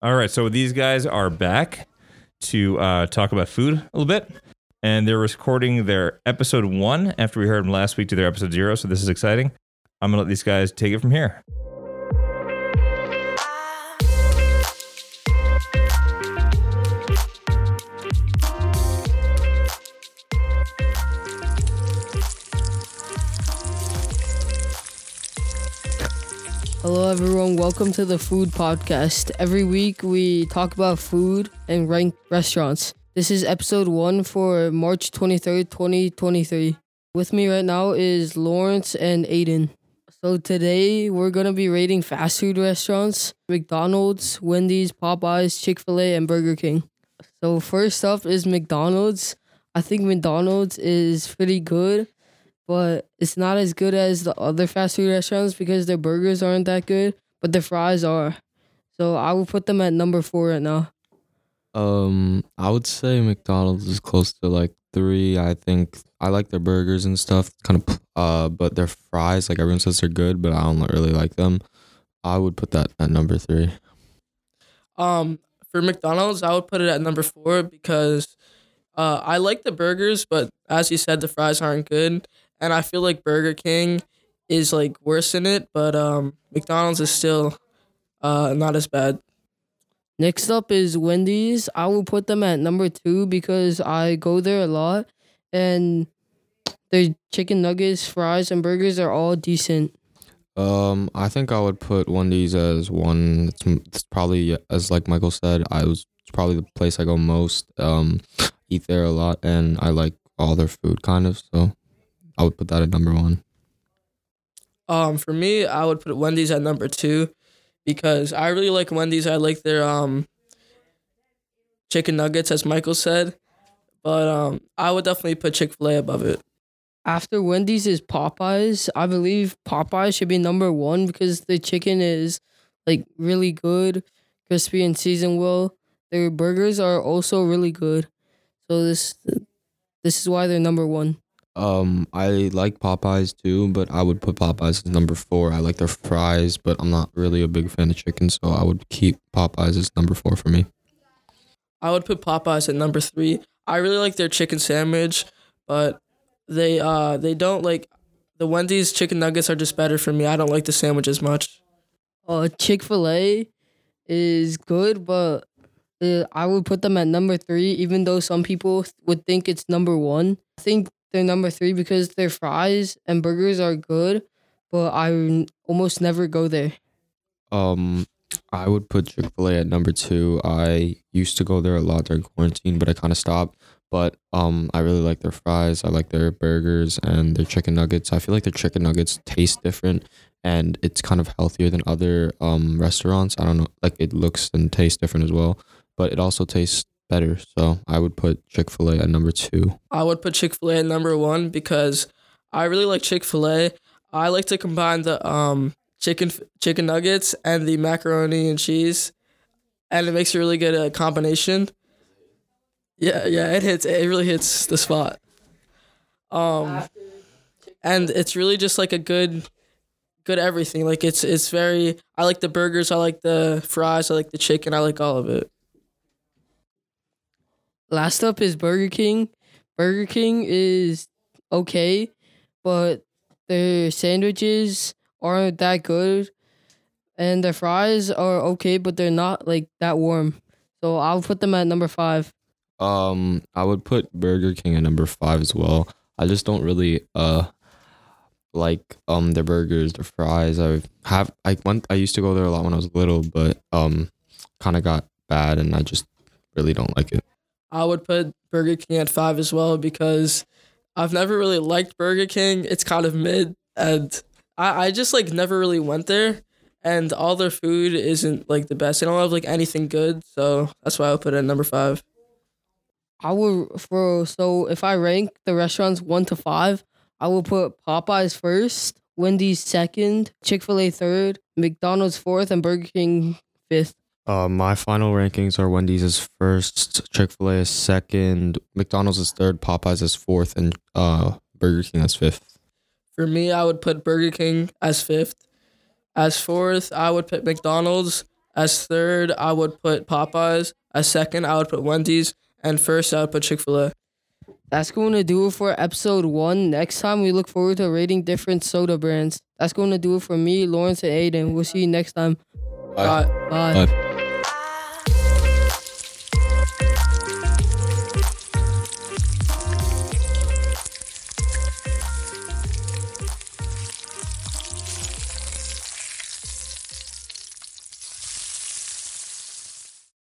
All right, so these guys are back to uh, talk about food a little bit, and they're recording their episode one after we heard them last week to their episode zero. So this is exciting. I'm gonna let these guys take it from here. Hello, everyone. Welcome to the Food Podcast. Every week we talk about food and rank restaurants. This is episode one for March 23rd, 2023. With me right now is Lawrence and Aidan. So today we're going to be rating fast food restaurants McDonald's, Wendy's, Popeyes, Chick fil A, and Burger King. So, first up is McDonald's. I think McDonald's is pretty good but it's not as good as the other fast food restaurants because their burgers aren't that good, but their fries are. So I would put them at number four right now. Um, I would say McDonald's is close to like three. I think I like their burgers and stuff, kind of. Uh, but their fries, like everyone says, they're good, but I don't really like them. I would put that at number three. Um, for McDonald's, I would put it at number four because uh, I like the burgers, but as you said, the fries aren't good and I feel like Burger King is like worse in it, but um, McDonald's is still uh, not as bad. Next up is Wendy's. I will put them at number two because I go there a lot, and their chicken nuggets, fries, and burgers are all decent. Um, I think I would put Wendy's as one. It's, it's probably as like Michael said, I was it's probably the place I go most. Um, eat there a lot, and I like all their food kind of. So I would put that at number one. Um, for me, I would put Wendy's at number two because I really like Wendy's. I like their um chicken nuggets, as Michael said, but um, I would definitely put Chick Fil A above it. After Wendy's is Popeyes. I believe Popeyes should be number one because the chicken is like really good, crispy and seasoned well. Their burgers are also really good. So this this is why they're number one. Um, I like Popeyes too, but I would put Popeyes as number four. I like their fries, but I'm not really a big fan of chicken, so I would keep Popeyes as number four for me. I would put Popeyes at number three. I really like their chicken sandwich, but they uh they don't like the Wendy's chicken nuggets are just better for me. I don't like the sandwich as much. Uh, Chick Fil A is good, but uh, I would put them at number three, even though some people would think it's number one. I think they're number three because their fries and burgers are good, but I almost never go there. Um, I would put Chick Fil A at number two. I used to go there a lot during quarantine, but I kind of stopped. But um, I really like their fries. I like their burgers and their chicken nuggets. I feel like their chicken nuggets taste different, and it's kind of healthier than other um restaurants. I don't know, like it looks and tastes different as well, but it also tastes better. So I would put Chick fil A at number two. I would put Chick fil A at number one because I really like Chick fil A. I like to combine the um chicken chicken nuggets and the macaroni and cheese, and it makes a really good uh, combination. Yeah, yeah, it hits. It really hits the spot. Um, and it's really just like a good, good everything. Like it's it's very. I like the burgers. I like the fries. I like the chicken. I like all of it. Last up is Burger King. Burger King is okay, but their sandwiches aren't that good, and their fries are okay, but they're not like that warm. So I'll put them at number five. Um, I would put Burger King at number five as well. I just don't really uh like um their burgers, their fries. I have I went I used to go there a lot when I was little, but um kind of got bad, and I just really don't like it. I would put Burger King at five as well because I've never really liked Burger King. It's kind of mid, and I, I just like never really went there. And all their food isn't like the best. They don't have like anything good, so that's why I would put it at number five. I would for so if I rank the restaurants one to five, I will put Popeyes first, Wendy's second, Chick Fil A third, McDonald's fourth, and Burger King fifth. Uh, my final rankings are Wendy's is first, Chick Fil A is second, McDonald's is third, Popeyes is fourth, and uh, Burger King is fifth. For me, I would put Burger King as fifth. As fourth, I would put McDonald's. As third, I would put Popeyes. As second, I would put Wendy's. And first, I would put Chick fil A. That's going to do it for episode one. Next time, we look forward to rating different soda brands. That's going to do it for me, Lawrence, and Aidan. We'll see you next time. Bye. Bye. Bye. Bye.